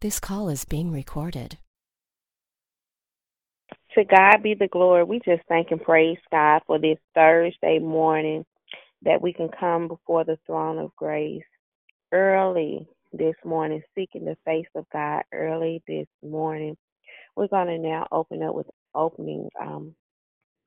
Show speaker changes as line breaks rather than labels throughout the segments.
This call is being recorded.
To God be the glory. We just thank and praise God for this Thursday morning that we can come before the throne of grace early this morning, seeking the face of God early this morning. We're going to now open up with opening um,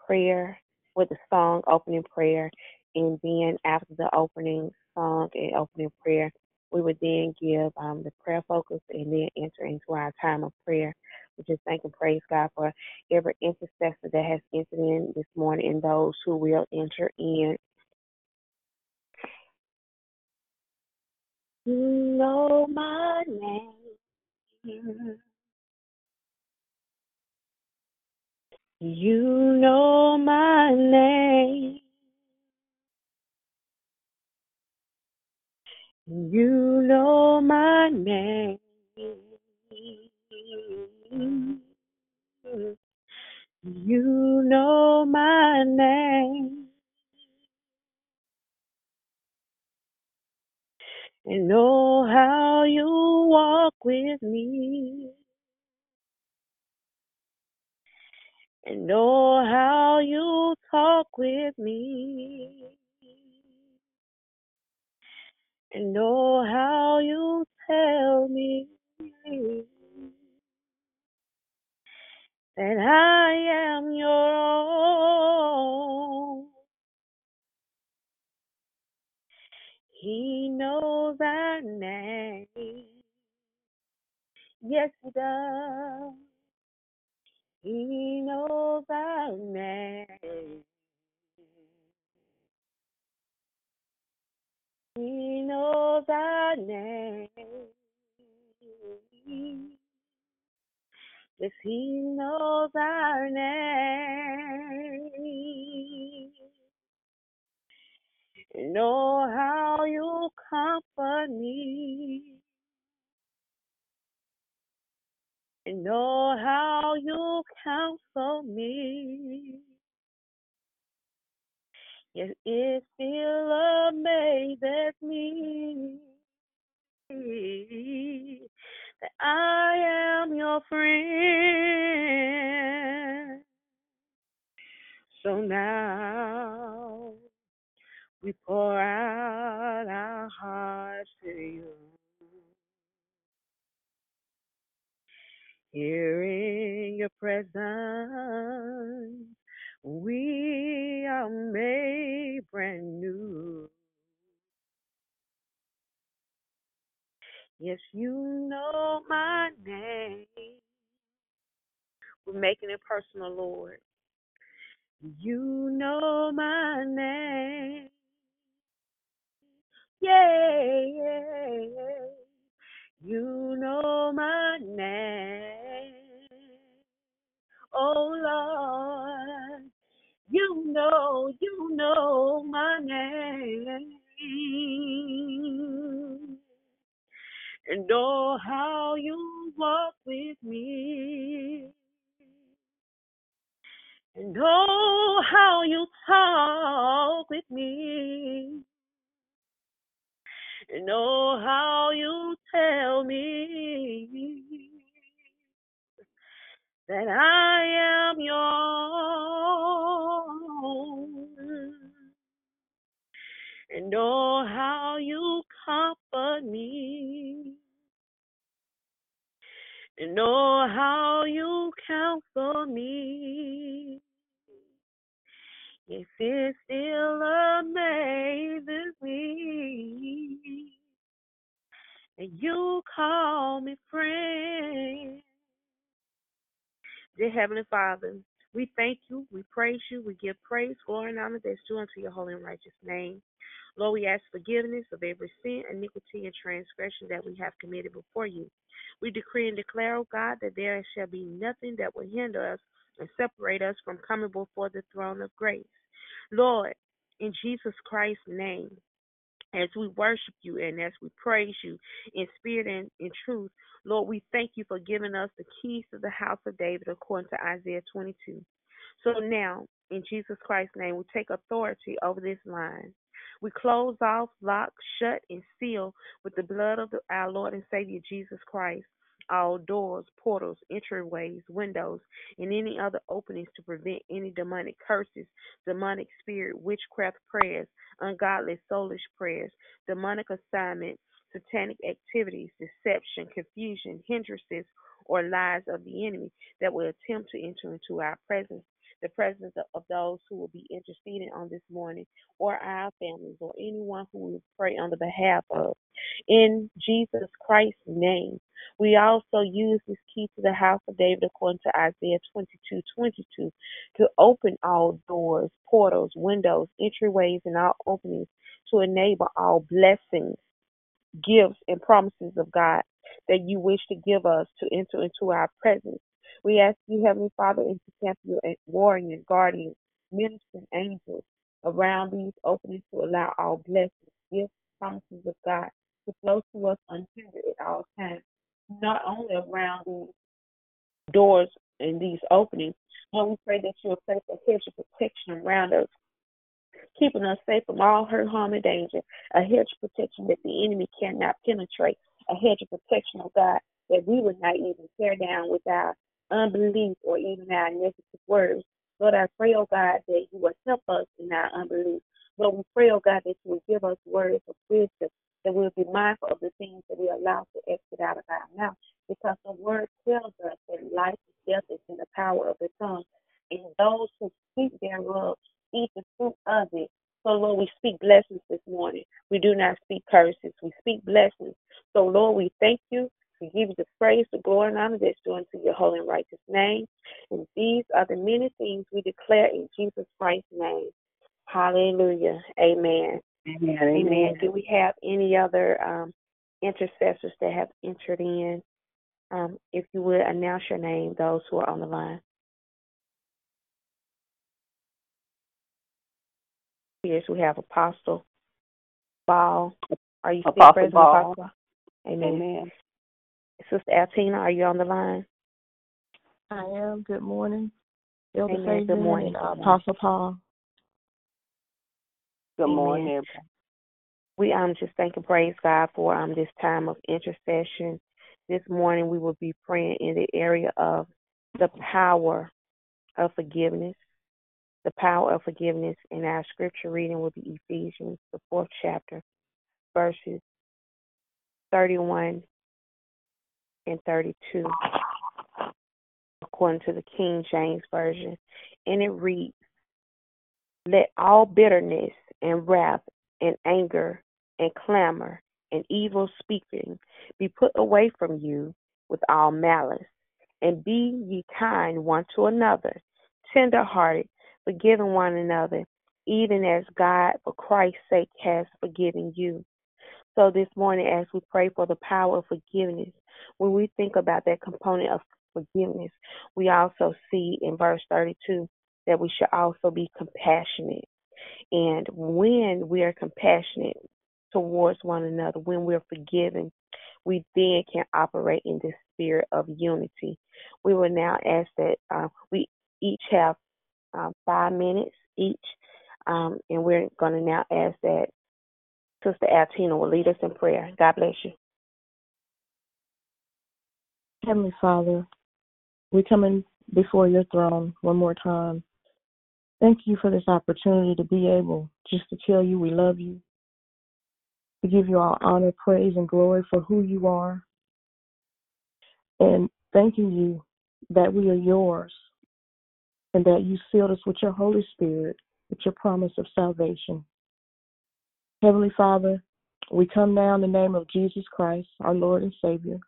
prayer, with the song opening prayer, and then after the opening song and opening prayer, we would then give um, the prayer focus and then enter into our time of prayer. We just thank and praise God for every intercessor that has entered in this morning and those who will enter in. You know my name. You know my name. You know my name. You know my name. And know how you walk with me. And know how you talk with me. And know how you tell me that I am your own. He knows our name. Yes, he does. He knows our name. He knows our name. Yes, he knows our name. Know how you comfort me. Know how you counsel me. Yes, still amazes me that I am your friend. So now we pour out our hearts to you. Here in your presence, we are made brand new. Yes, you know my name. We're making it personal, Lord. You know my name. Yeah, yeah, yeah. You know my name. Oh Lord, you know, you know my name. And oh, how you walk with me. And oh, how you talk with me. And oh, how you tell me that I am yours. And oh, how you comfort me. And oh, how you counsel me. It still amazes me. And you call me friend. Dear Heavenly Father, we thank you, we praise you, we give praise, glory, and honor that's due unto your holy and righteous name. Lord, we ask forgiveness of every sin, iniquity, and transgression that we have committed before you. We decree and declare, O God, that there shall be nothing that will hinder us and separate us from coming before the throne of grace. Lord, in Jesus Christ's name, as we worship you and as we praise you in spirit and in truth, Lord, we thank you for giving us the keys to the house of David according to Isaiah 22. So now, in Jesus Christ's name, we take authority over this line. We close off, lock, shut, and seal with the blood of the, our Lord and Savior Jesus Christ all doors, portals, entryways, windows, and any other openings to prevent any demonic curses, demonic spirit, witchcraft prayers, ungodly soulish prayers, demonic assignments, satanic activities, deception, confusion, hindrances, or lies of the enemy that will attempt to enter into our presence the presence of, those who will be interceding on this morning, or our families, or anyone who will pray on the behalf of. In Jesus Christ's name, we also use this key to the house of David according to Isaiah 22 22 to open all doors, portals, windows, entryways, and all openings to enable all blessings gifts and promises of God that you wish to give us to enter into our presence. We ask you, Heavenly Father, and to camp your warring guardians, ministering angels around these openings to allow all blessings, gifts, promises of God to flow to us unhindered at all times, not only around these doors and these openings, but we pray that you'll place a hedge of protection around us keeping us safe from all hurt, harm, and danger. A hedge of protection that the enemy cannot penetrate. A hedge of protection, oh God, that we would not even tear down with our unbelief or even our negative words. Lord, I pray, oh God, that you will help us in our unbelief. Lord, we pray, oh God, that you will give us words of wisdom, that we'll be mindful of the things that we allow to exit out of our mouth. Because the word tells us that life and death is in the power of the tongue. And those who speak thereof eat the fruit of it. So, Lord, we speak blessings this morning. We do not speak curses. We speak blessings. So, Lord, we thank you. We give you the praise, the glory, and honor that's due unto your holy and righteous name. And these are the many things we declare in Jesus Christ's name. Hallelujah. Amen.
Amen.
Amen.
Amen.
Do we have any other um, intercessors that have entered in? Um, if you would announce your name, those who are on the line. Yes, we have Apostle Ball. Are you still present,
Ball.
Apostle? Amen.
Amen.
Sister Altina, are you on the line?
I am. Good morning. Elder
Amen. Good morning.
and uh,
Good morning.
Apostle Paul.
Good
Amen.
morning.
We um just thank and praise God for um this time of intercession. This morning we will be praying in the area of the power of forgiveness. The power of forgiveness and our scripture reading will be Ephesians, the fourth chapter, verses 31 and 32, according to the King James Version. And it reads, Let all bitterness and wrath and anger and clamor and evil speaking be put away from you with all malice. And be ye kind one to another, tender hearted, forgiving one another, even as God, for Christ's sake, has forgiven you. So this morning, as we pray for the power of forgiveness, when we think about that component of forgiveness, we also see in verse 32 that we should also be compassionate. And when we are compassionate towards one another, when we're forgiven, we then can operate in this spirit of unity. We will now ask that uh, we each have um, five minutes each, um, and we're going to now ask that Sister Altina will lead us in prayer. God bless you.
Heavenly Father, we come in before your throne one more time. Thank you for this opportunity to be able just to tell you we love you, to give you all honor, praise, and glory for who you are, and thanking you that we are yours and that you sealed us with your Holy Spirit, with your promise of salvation. Heavenly Father, we come now in the name of Jesus Christ, our Lord and Savior.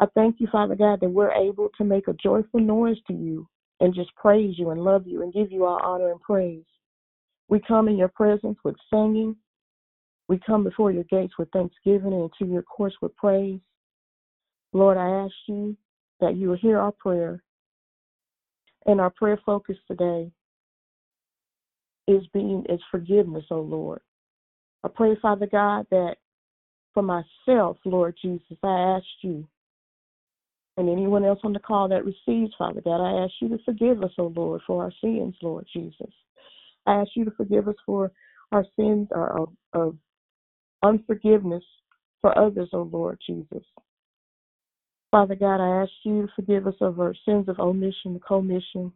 I thank you, Father God, that we're able to make a joyful noise to you and just praise you and love you and give you our honor and praise. We come in your presence with singing. We come before your gates with thanksgiving and to your courts with praise. Lord, I ask you that you will hear our prayer. And our prayer focus today is being is forgiveness, O Lord. I pray, Father God, that for myself, Lord Jesus, I ask you and anyone else on the call that receives, Father God, I ask you to forgive us, O Lord, for our sins, Lord Jesus. I ask you to forgive us for our sins of, of unforgiveness for others, O Lord Jesus. Father God, I ask you to forgive us of our sins of omission, commission,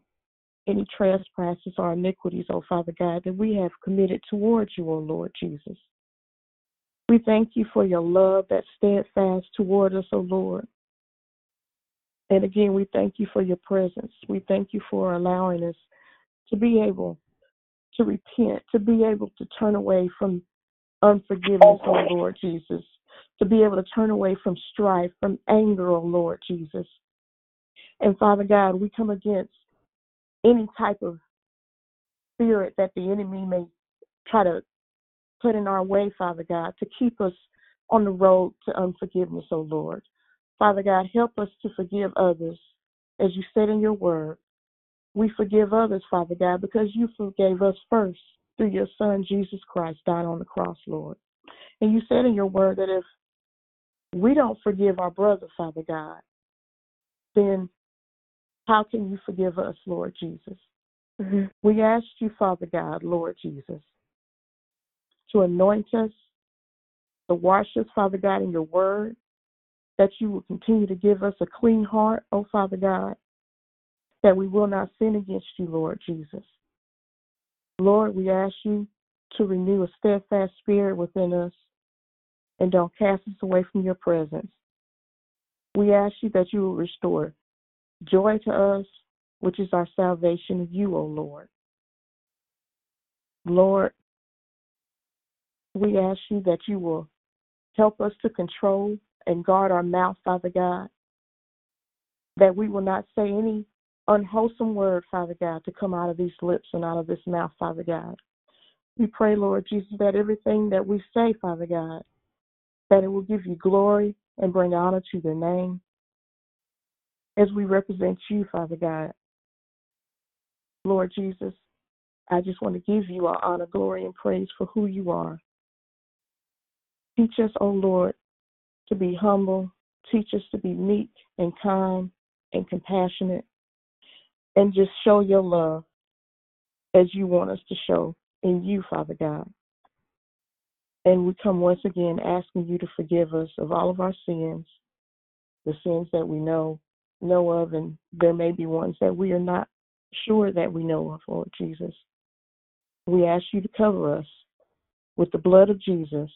any trespasses or iniquities, O Father God, that we have committed towards you, O Lord Jesus. We thank you for your love that's steadfast toward us, O Lord. And again, we thank you for your presence. We thank you for allowing us to be able to repent, to be able to turn away from unforgiveness, O Lord Jesus, to be able to turn away from strife, from anger, O Lord Jesus. And Father God, we come against any type of spirit that the enemy may try to put in our way, Father God, to keep us on the road to unforgiveness, O Lord. Father God, help us to forgive others. As you said in your word, we forgive others, Father God, because you forgave us first through your Son, Jesus Christ, dying on the cross, Lord. And you said in your word that if we don't forgive our brother, Father God, then how can you forgive us, Lord Jesus? Mm-hmm. We ask you, Father God, Lord Jesus, to anoint us, to wash us, Father God, in your word, that you will continue to give us a clean heart, oh Father God, that we will not sin against you, Lord Jesus. Lord, we ask you to renew a steadfast spirit within us and don't cast us away from your presence. We ask you that you will restore joy to us, which is our salvation of you, O Lord. Lord, we ask you that you will help us to control and guard our mouth, Father God, that we will not say any unwholesome word, Father God, to come out of these lips and out of this mouth, Father God. We pray, Lord Jesus, that everything that we say, Father God, that it will give you glory and bring honor to your name as we represent you, Father God. Lord Jesus, I just want to give you our honor, glory, and praise for who you are. Teach us, O oh Lord, to be humble. Teach us to be meek and kind and compassionate. And just show your love as you want us to show in you, Father God. And we come once again asking you to forgive us of all of our sins, the sins that we know know of, and there may be ones that we are not sure that we know of, Lord Jesus. We ask you to cover us with the blood of Jesus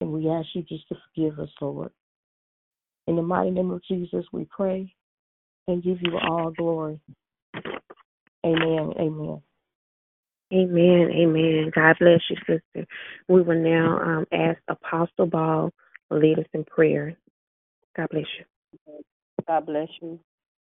and we ask you just to forgive us, Lord. In the mighty name of Jesus, we pray and give you all glory. Amen. Amen.
Amen. Amen. God bless you, sister. We will now um, ask Apostle Ball to lead us in prayer. God bless you.
God bless you.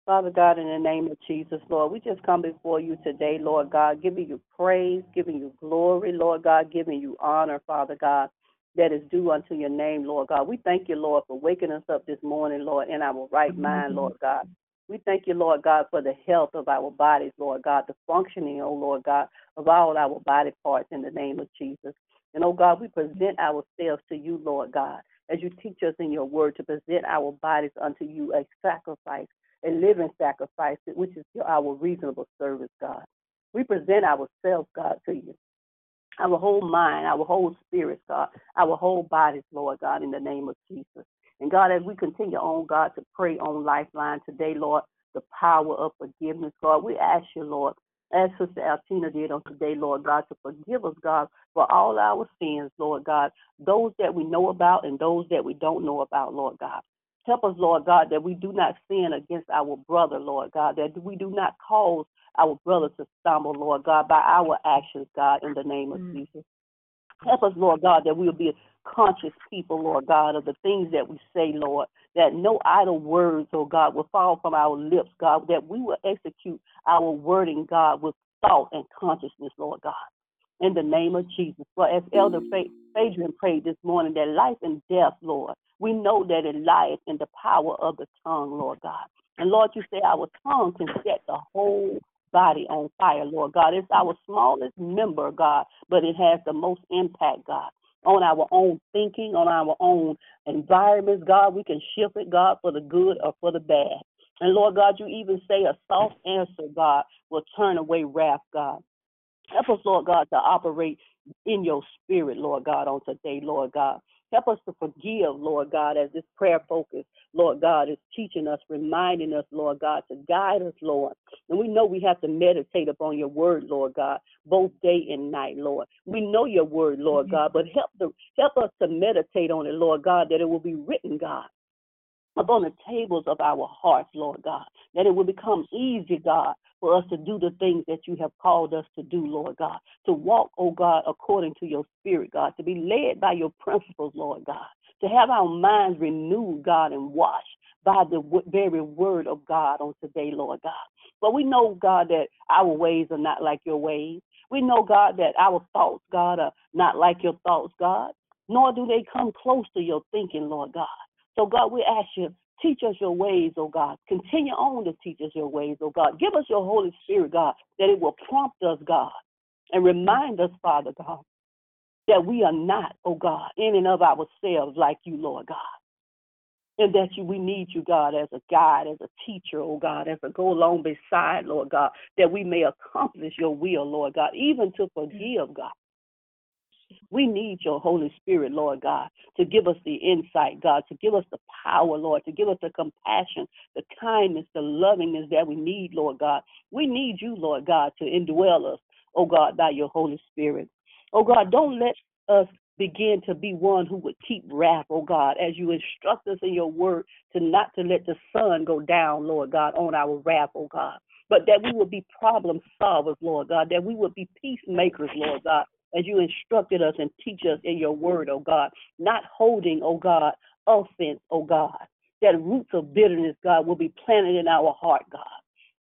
Father God, in the name of Jesus, Lord, we just come before you today, Lord God, giving you praise, giving you glory, Lord God, giving you honor, Father God that is due unto your name, Lord God. We thank you, Lord, for waking us up this morning, Lord, in our right mind, Lord God. We thank you, Lord God, for the health of our bodies, Lord God, the functioning, oh Lord God, of all our body parts in the name of Jesus. And oh God, we present ourselves to you, Lord God, as you teach us in your word to present our bodies unto you a sacrifice, a living sacrifice, which is our reasonable service, God. We present ourselves, God, to you our whole mind, our whole spirit, God, our whole bodies, Lord God, in the name of Jesus. And God, as we continue on, God, to pray on Lifeline today, Lord, the power of forgiveness, God, we ask you, Lord, as Sister Altina did on today, Lord God, to forgive us, God, for all our sins, Lord God, those that we know about and those that we don't know about, Lord God. Help us, Lord God, that we do not sin against our brother, Lord God, that we do not cause our brothers to stumble, Lord God, by our actions, God, in the name of mm. Jesus. Help us, Lord God, that we will be conscious people, Lord God, of the things that we say, Lord, that no idle words, oh God, will fall from our lips, God, that we will execute our wording, God, with thought and consciousness, Lord God. In the name of Jesus. For as Elder Adrian prayed this morning, that life and death, Lord, we know that it lies in the power of the tongue, Lord God. And Lord, you say our tongue can set the whole body on fire, Lord God. It's our smallest member, God, but it has the most impact, God, on our own thinking, on our own environments, God. We can shift it, God, for the good or for the bad. And Lord God, you even say a soft answer, God, will turn away wrath, God. Help us, Lord God, to operate in your spirit, Lord God, on today, Lord God. Help us to forgive, Lord God, as this prayer focus, Lord God, is teaching us, reminding us, Lord God, to guide us, Lord. And we know we have to meditate upon your word, Lord God, both day and night, Lord. We know your word, Lord mm-hmm. God, but help the help us to meditate on it, Lord God, that it will be written, God upon the tables of our hearts, Lord God, that it will become easy, God, for us to do the things that you have called us to do, Lord God, to walk, oh God, according to your spirit, God, to be led by your principles, Lord God, to have our minds renewed, God, and washed by the very word of God on today, Lord God. But we know, God, that our ways are not like your ways. We know, God, that our thoughts, God, are not like your thoughts, God, nor do they come close to your thinking, Lord God. So, God, we ask you, teach us your ways, oh God. Continue on to teach us your ways, oh God. Give us your Holy Spirit, God, that it will prompt us, God, and remind us, Father God, that we are not, oh God, in and of ourselves like you, Lord God. And that you, we need you, God, as a guide, as a teacher, oh God, as a go along beside, Lord God, that we may accomplish your will, Lord God, even to forgive, God. We need your Holy Spirit, Lord God, to give us the insight, God, to give us the power, Lord, to give us the compassion, the kindness, the lovingness that we need, Lord God. We need you, Lord God, to indwell us, oh God, by your Holy Spirit. Oh God, don't let us begin to be one who would keep wrath, oh God, as you instruct us in your word to not to let the sun go down, Lord God, on our wrath, oh God. But that we would be problem solvers, Lord God, that we would be peacemakers, Lord God, as you instructed us and teach us in your word, oh God, not holding, oh God, offense, oh God, that roots of bitterness, God, will be planted in our heart, God.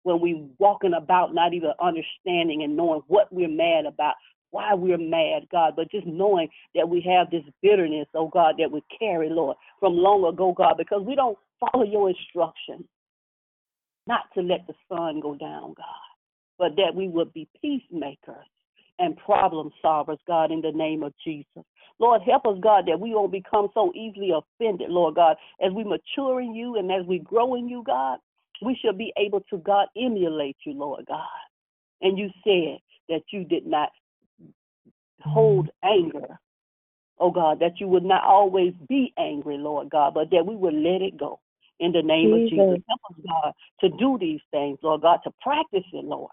When we walking about not even understanding and knowing what we're mad about, why we're mad, God, but just knowing that we have this bitterness, oh God, that we carry, Lord, from long ago, God, because we don't follow your instruction. Not to let the sun go down, God, but that we would be peacemakers and problem solvers, God, in the name of Jesus. Lord, help us, God, that we won't become so easily offended, Lord God, as we mature in you and as we grow in you, God. We shall be able to, God, emulate you, Lord God. And you said that you did not hold mm-hmm. anger, oh God, that you would not always be angry, Lord God, but that we would let it go in the name Jesus. of Jesus. Help us, God, to do these things, Lord God, to practice it, Lord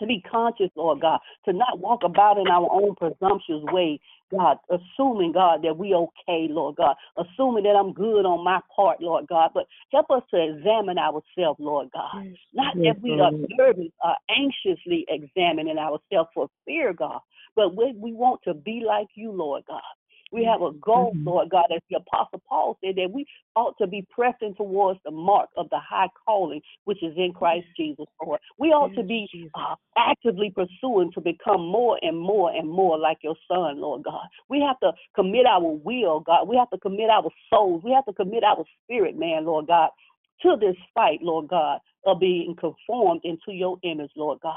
to be conscious, Lord God, to not walk about in our own presumptuous way, God, assuming, God, that we okay, Lord God, assuming that I'm good on my part, Lord God, but help us to examine ourselves, Lord God. Yes. Not yes, that we are nervous or anxiously examining ourselves for fear, God, but we, we want to be like you, Lord God. We have a goal, mm-hmm. Lord God, as the Apostle Paul said, that we ought to be pressing towards the mark of the high calling which is in Christ Jesus, Lord. We ought to be uh, actively pursuing to become more and more and more like your Son, Lord God. We have to commit our will, God. We have to commit our souls. We have to commit our spirit, man, Lord God, to this fight, Lord God, of being conformed into your image, Lord God.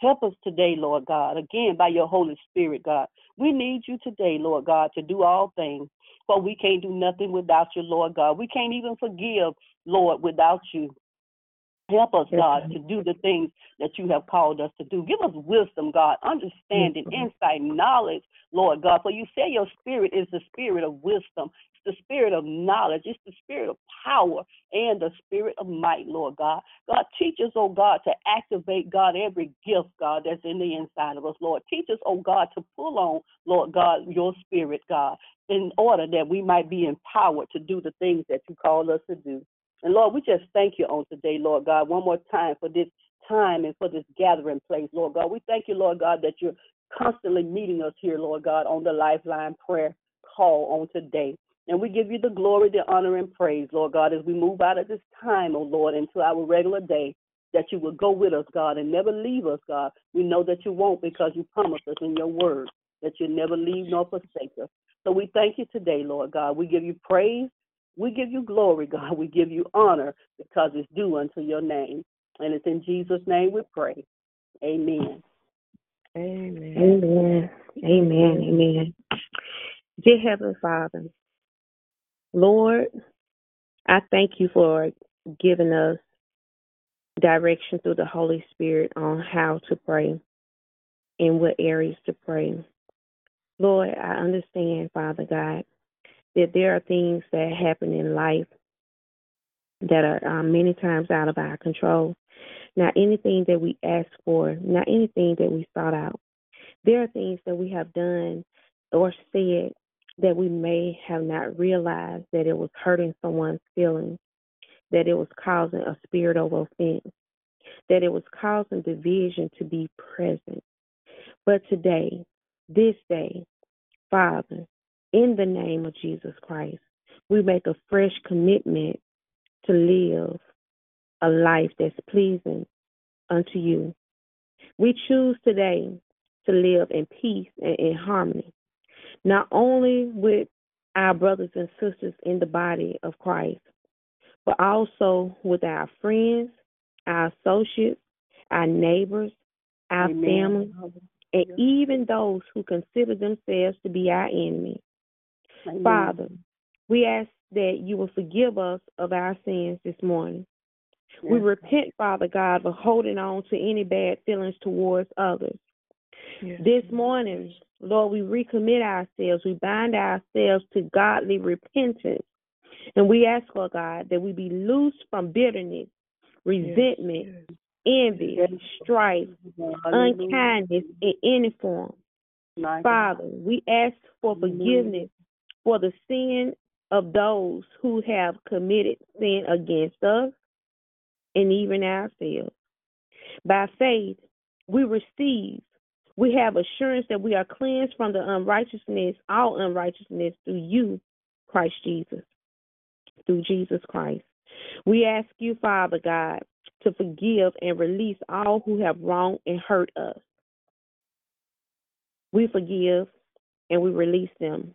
Help us today, Lord God, again by your Holy Spirit, God. We need you today, Lord God, to do all things. For we can't do nothing without you, Lord God. We can't even forgive, Lord, without you. Help us, God, to do the things that you have called us to do. Give us wisdom, God, understanding, insight, knowledge, Lord God. For you say your spirit is the spirit of wisdom, the spirit of knowledge, it's the spirit of power and the spirit of might, Lord God. God, teach us, oh God, to activate, God, every gift, God, that's in the inside of us, Lord. Teach us, oh God, to pull on, Lord God, your spirit, God, in order that we might be empowered to do the things that you call us to do. And Lord, we just thank you on today, Lord God, one more time for this time and for this gathering place, Lord God. We thank you, Lord God, that you're constantly meeting us here, Lord God, on the Lifeline prayer call on today. And we give you the glory, the honor, and praise, Lord God, as we move out of this time, oh Lord, into our regular day, that you will go with us, God, and never leave us, God. We know that you won't because you promised us in your word that you never leave nor forsake us. So we thank you today, Lord God. We give you praise. We give you glory, God. We give you honor because it's due unto your name. And it's in Jesus' name we pray. Amen.
Amen. Amen. Amen. Amen. Dear Heavenly Father, Lord, I thank you for giving us direction through the Holy Spirit on how to pray and what areas to pray. Lord, I understand, Father God, that there are things that happen in life that are um, many times out of our control. Not anything that we ask for, not anything that we sought out. There are things that we have done or said that we may have not realized that it was hurting someone's feelings, that it was causing a spirit of offense, that it was causing division to be present. But today, this day, Father, in the name of Jesus Christ, we make a fresh commitment to live a life that's pleasing unto you. We choose today to live in peace and in harmony, not only with our brothers and sisters in the body of Christ, but also with our friends, our associates, our neighbors, our
Amen.
family, and even those who consider themselves to be our enemy.
Amen.
Father, we ask that you will forgive us of our sins this morning. We
Yes.
repent, Father God, for holding on to any bad feelings towards others. This morning, Lord, we recommit ourselves, we bind ourselves to godly repentance. And we ask, Lord God, that we be loosed from bitterness, resentment, envy,
Yes.
strife, unkindness in any form.
My God.
Father, we ask for forgiveness for the sin of those who have committed sin against us and even ourselves. By faith, we receive, we have assurance that we are cleansed from the unrighteousness, all unrighteousness through you, Christ Jesus, through Jesus Christ. We ask you, Father God, to forgive and release all who have wronged and hurt us. We forgive and we release them.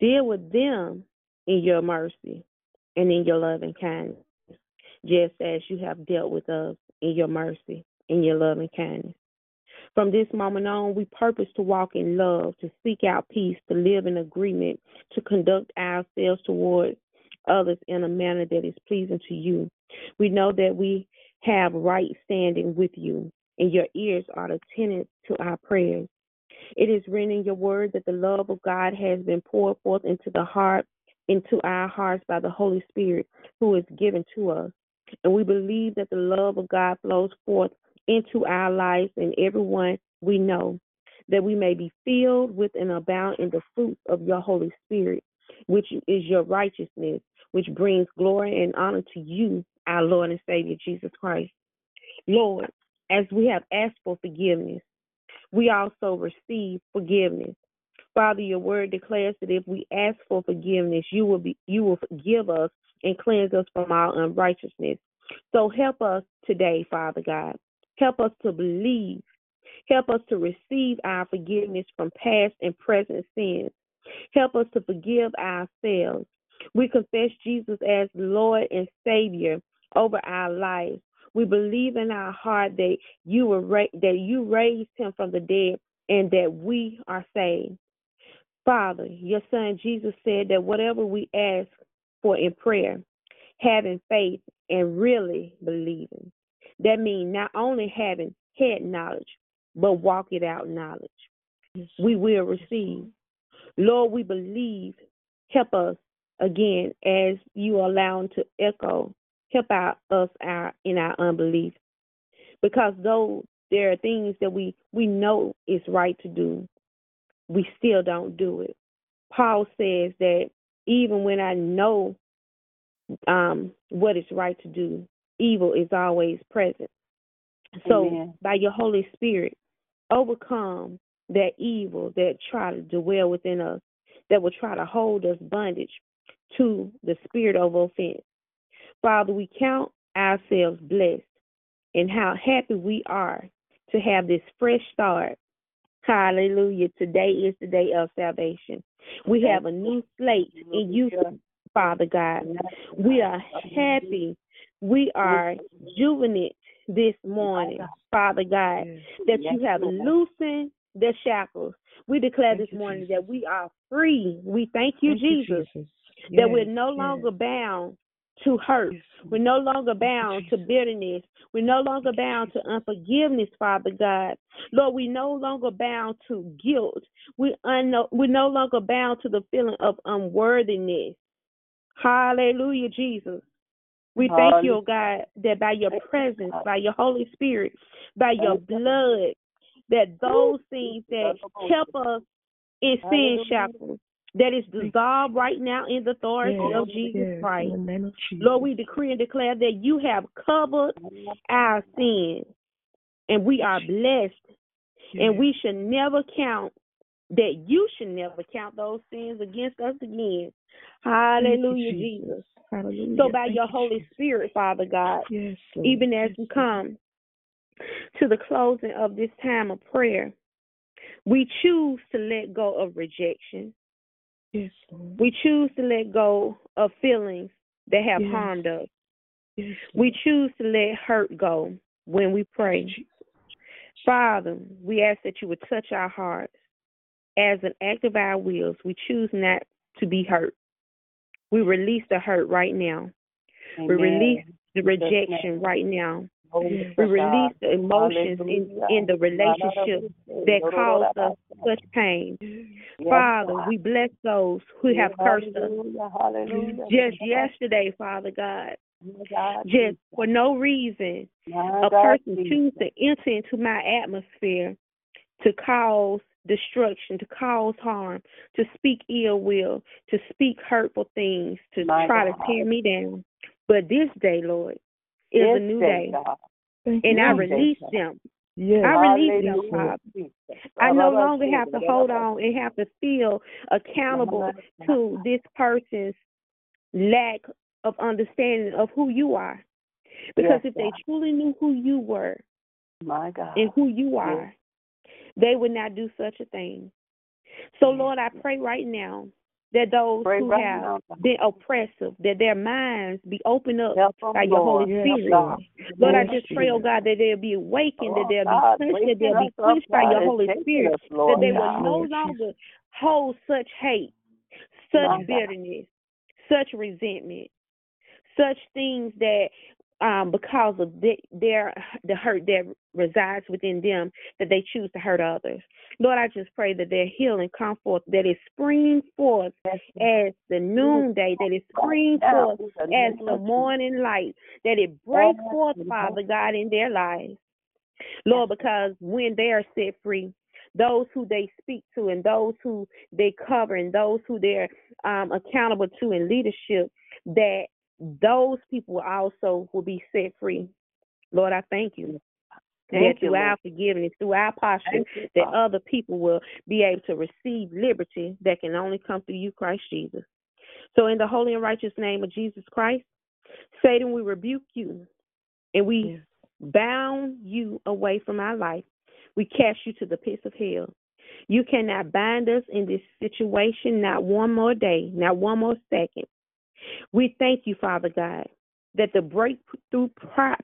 Deal with them in your mercy and in your love and kindness, just as you have dealt with us in your mercy and your love and kindness. From this moment on, we purpose to walk in love, to seek out peace, to live in agreement, to conduct ourselves towards others in a manner that is pleasing to you. We know that we have right standing with you, and your ears are attentive to our prayers. It is written in your word that the love of God has been poured forth into the heart, into our hearts by the Holy Spirit who is given to us. And we believe that the love of God flows forth into our lives and everyone we know, that we may be filled with and abound in the fruits of your Holy Spirit, which is your righteousness, which brings glory and honor to you, our Lord and Savior Jesus Christ. Lord, as we have asked for forgiveness, we also receive forgiveness. Father, your word declares that if we ask for forgiveness, you will be you will forgive us and cleanse us from all unrighteousness. So help us today, Father God. Help us to believe. Help us to receive our forgiveness from past and present sins. Help us to forgive ourselves. We confess Jesus as Lord and Savior over our lives. We believe in our heart that you were ra- that you raised him from the dead and that we are saved. Father, your son Jesus said that whatever we ask for in prayer, having faith and really believing. That means not only having head knowledge, but walk it out knowledge. We will receive. Lord, we believe. Help us again as you allow them to echo. Help out us our in our unbelief. Because though there are things that we, we know is right to do, we still don't do it. Paul says that even when I know um, what is right to do, evil is always present. So,
Amen.
by your Holy Spirit, overcome that evil that try to dwell within us, that will try to hold us bondage to the spirit of offense. Father, we count ourselves blessed and how happy we are to have this fresh start. Hallelujah. Today is the day of salvation. We have a new slate in you, Father God. We are happy. We are juvenile this morning, Father God, that you have loosened the shackles. We declare
Thank
this morning
Jesus.
that we are free. We thank you,
Thank
Jesus, that we're no longer bound to hurt. We're no longer bound to bitterness. We're no longer bound to unforgiveness, Father God. Lord, we're no longer bound to guilt. We we're no longer bound to the feeling of unworthiness. Hallelujah, Jesus. We thank you, oh God, that by your presence, by your Holy Spirit, by your blood, that those things that kept us in sin shackles, that is dissolved right now in the authority
Yes,
of Jesus
yes,
Christ.
In the name of Jesus.
Lord, we decree and declare that you have covered our sins and we are blessed and we should never count that you should never count those sins against us again. Hallelujah, Jesus.
Hallelujah.
So by
Thank
your
you,
Holy
Jesus.
Spirit, Father God,
Yes, Lord.
even as we come to the closing of this time of prayer, we choose to let go of rejection.
Yes, Lord.
We choose to let go of feelings that have
Yes.
harmed us.
Yes,
We choose to let hurt go when we pray.
Jesus.
Father, we ask that you would touch our hearts. As an act of our wills, we choose not to be hurt. We release the hurt right now. We release the rejection right now. We release the emotions in, in the relationship that caused us such pain. Father, we bless those who have cursed us
Hallelujah.
just yesterday, Father God.
God,
Just for no reason, a person choose to enter into my atmosphere to cause destruction, to cause harm, to speak ill will, to speak hurtful things, to
My
try
God.
to tear me down. But this day, Lord, is a new
day,
day,
God.
And
you,
I
This day,
release
God.
them.
Yes.
I release them, Father. I no longer have to hold on and have to feel accountable to this person's lack of understanding of who you are. Because
Yes,
if they
God.
truly knew who you were
My God.
and who you are, they would not do such a thing. So, Lord, I pray right now that those
Pray
who
right
have
now,
been oppressive, that their minds be opened up
Help
by your
Lord.
Holy Spirit.
God.
Lord, I just pray, oh God, that they'll be awakened, that
Oh,
they'll
God,
be pushed, that they'll be pushed by your Holy Spirit,
us, Lord
that they
God.
will no longer hold such hate, such
My God.
bitterness, such resentment, such things that um, because of the, their the hurt that resides within them, that they choose to hurt others. Lord, I just pray that their healing come forth, that it spring forth as the noonday, that it spring forth as the morning light, that it break forth, Father God, in their lives. Lord, because when they are set free, those who they speak to and those who they cover and those who they're um, accountable to in leadership, that those people also will be set free. Lord, I thank you.
Thank
that
you,
through our forgiveness, through our posture,
you,
that other people will be able to receive liberty that can only come through you, Christ Jesus. So, in the holy and righteous name of Jesus Christ, Satan, we rebuke you and we
Yes.
bound you away from our life. We cast you to the pits of hell. You cannot bind us in this situation, not one more day, not one more second. We thank you, Father God, that the breakthrough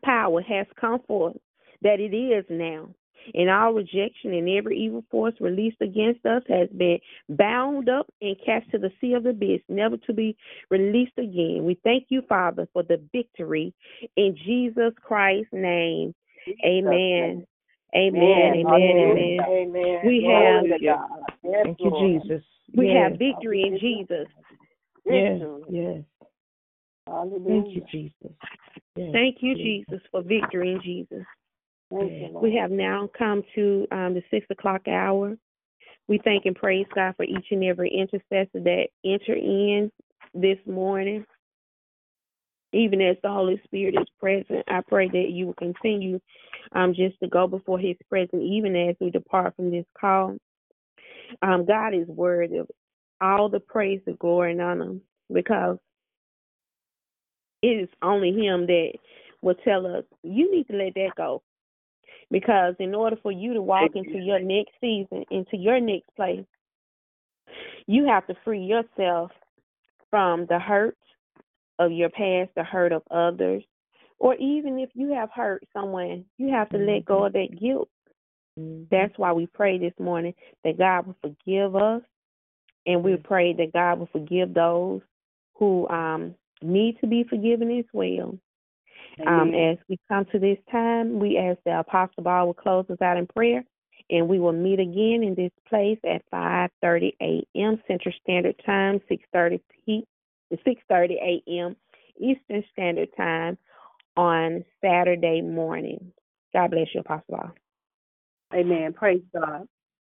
power has come forth, that it is now. And all rejection and every evil force released against us has been bound up and cast to the sea of the abyss, never to be released again. We thank you, Father, for the victory in Jesus Christ's name. Amen. Amen. Amen. Amen.
Amen.
We have-
to God. Yes,
Thank you, Jesus.
We
yes.
have victory in Jesus.
Yes. Yes.
Hallelujah.
Thank you, Jesus. Yes.
Thank you, Jesus, for victory in Jesus.
Thank you, Lord.
We have now come to um, the six o'clock hour. We thank and praise God for each and every intercessor that enter in this morning. Even as the Holy Spirit is present, I pray that you will continue um, just to go before His presence, even as we depart from this call. Um, God is worthy of all the praise, the glory, and honor because it is only Him that will tell us, you need to let that go. Because in order for you to walk into your next season, into your next place, you have to free yourself from the hurt of your past, the hurt of others, or even if you have hurt someone, you have to let go of that guilt. That's why we pray this morning that God will forgive us, and we pray that God will forgive those who um need to be forgiven as well. Um, as we come to this time, we ask the Apostle Ball will close us out in prayer, and we will meet again in this place at 5:30 a.m. Central Standard Time, 6:30 p. 6:30 a.m. Eastern Standard Time on Saturday morning. God bless you, Apostle Ball.
Amen. Praise God.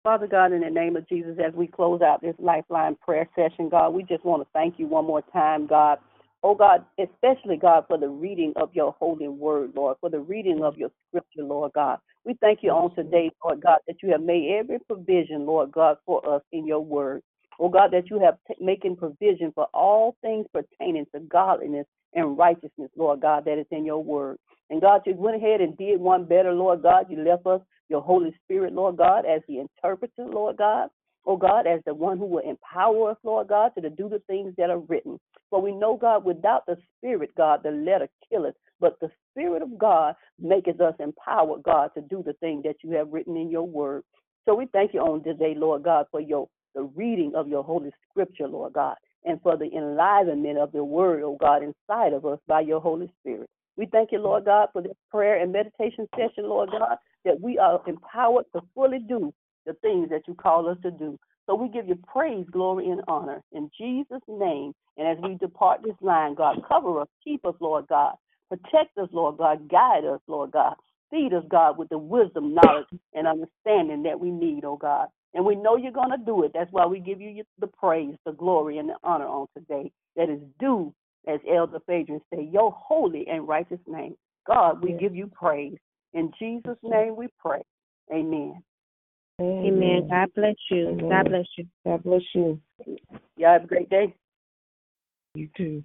Father God, in the name of Jesus, as we close out this lifeline prayer session, God, we just want to thank you one more time, God. Oh God, especially God, for the reading of your holy word, Lord, for the reading of your scripture, Lord God. We thank you on today, Lord God, that you have made every provision, Lord God, for us in your word. Oh God, that you have t- making provision for all things pertaining to godliness and righteousness, Lord God, that is in your word. And God, you went ahead and did one better, Lord God. You left us your Holy Spirit, Lord God, as the interpreter, Lord God. Oh God, as the one who will empower us, Lord God, to do the things that are written. For we know, God, without the Spirit, God, the letter killeth, but the Spirit of God maketh us empowered, God, to do the thing that you have written in your word. So we thank you on today, Lord God, for your the reading of your holy scripture, Lord God, and for the enlivenment of the word, oh God, inside of us by your Holy Spirit. We thank you, Lord God, for this prayer and meditation session, Lord God, that we are empowered to fully do the things that you call us to do. So we give you praise, glory, and honor in Jesus' name. And as we depart this line, God, cover us, keep us, Lord God. Protect us, Lord God. Guide us, Lord God. Feed us, God, with the wisdom, knowledge, and understanding that we need, oh God. And we know you're going to do it. That's why we give you the praise, the glory, and the honor on today that is due, as Elder Phaedron say, your holy and righteous name. God, we
Yes.
give you praise. In Jesus' name we pray. Amen.
Amen. God bless you.
Amen.
God bless you.
God bless you.
Y'all have a great day.
You too.